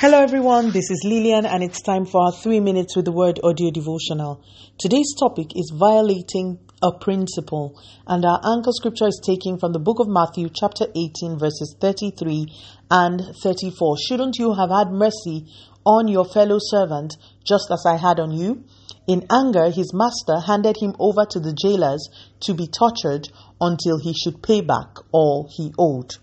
Hello, everyone. This is Lillian, and it's time for our three minutes with the word audio devotional. Today's topic is violating a principle, and our anchor scripture is taken from the book of Matthew, chapter 18, verses 33 and 34. Shouldn't you have had mercy on your fellow servant just as I had on you? In anger, his master handed him over to the jailers to be tortured until he should pay back all he owed.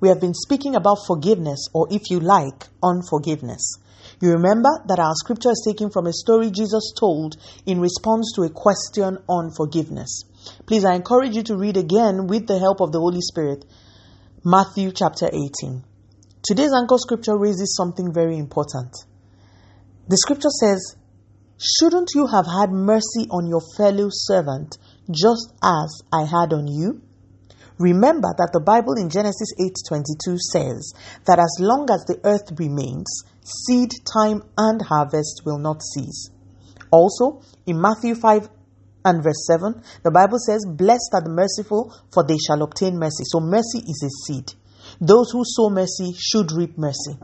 We have been speaking about forgiveness, or if you like, unforgiveness. You remember that our scripture is taken from a story Jesus told in response to a question on forgiveness. Please, I encourage you to read again with the help of the Holy Spirit Matthew chapter 18. Today's anchor scripture raises something very important. The scripture says, Shouldn't you have had mercy on your fellow servant just as I had on you? Remember that the Bible in Genesis 8:22 says that as long as the earth remains, seed time and harvest will not cease. Also, in Matthew 5 and verse 7, the Bible says, Blessed are the merciful, for they shall obtain mercy. So, mercy is a seed. Those who sow mercy should reap mercy.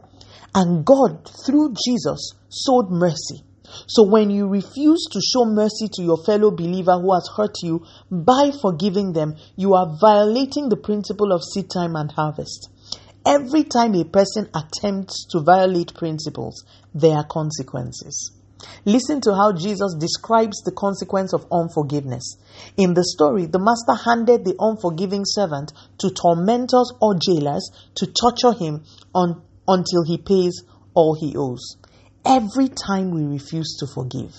And God, through Jesus, sowed mercy. So when you refuse to show mercy to your fellow believer who has hurt you by forgiving them, you are violating the principle of seed time and harvest. Every time a person attempts to violate principles, there are consequences. Listen to how Jesus describes the consequence of unforgiveness. In the story, the master handed the unforgiving servant to tormentors or jailers to torture him on, until he pays all he owes every time we refuse to forgive.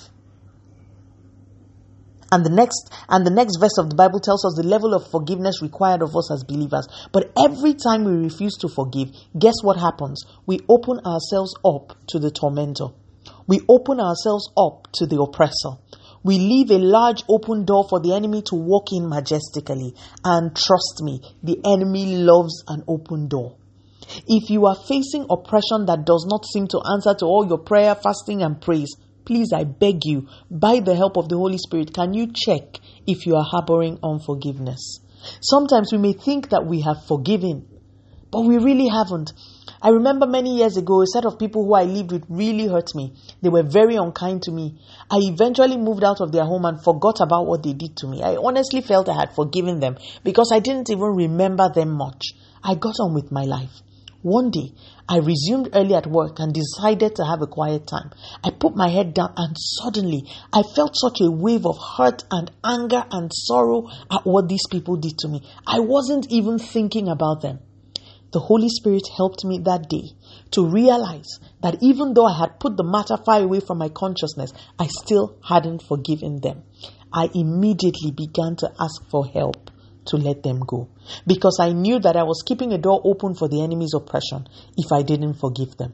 And the next and the next verse of the Bible tells us the level of forgiveness required of us as believers. But every time we refuse to forgive, guess what happens? We open ourselves up to the tormentor. We open ourselves up to the oppressor. We leave a large open door for the enemy to walk in majestically. And trust me, the enemy loves an open door. If you are facing oppression that does not seem to answer to all your prayer, fasting, and praise, please, I beg you, by the help of the Holy Spirit, can you check if you are harboring unforgiveness? Sometimes we may think that we have forgiven, but we really haven't. I remember many years ago, a set of people who I lived with really hurt me. They were very unkind to me. I eventually moved out of their home and forgot about what they did to me. I honestly felt I had forgiven them because I didn't even remember them much. I got on with my life. One day, I resumed early at work and decided to have a quiet time. I put my head down and suddenly I felt such a wave of hurt and anger and sorrow at what these people did to me. I wasn't even thinking about them. The Holy Spirit helped me that day to realize that even though I had put the matter far away from my consciousness, I still hadn't forgiven them. I immediately began to ask for help to let them go because I knew that I was keeping a door open for the enemy's oppression if I didn't forgive them.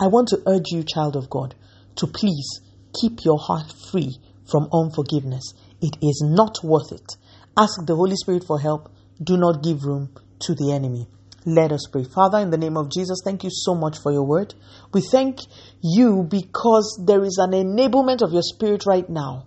I want to urge you, child of God, to please keep your heart free from unforgiveness. It is not worth it. Ask the Holy Spirit for help. Do not give room to the enemy. Let us pray. Father, in the name of Jesus, thank you so much for your word. We thank you because there is an enablement of your spirit right now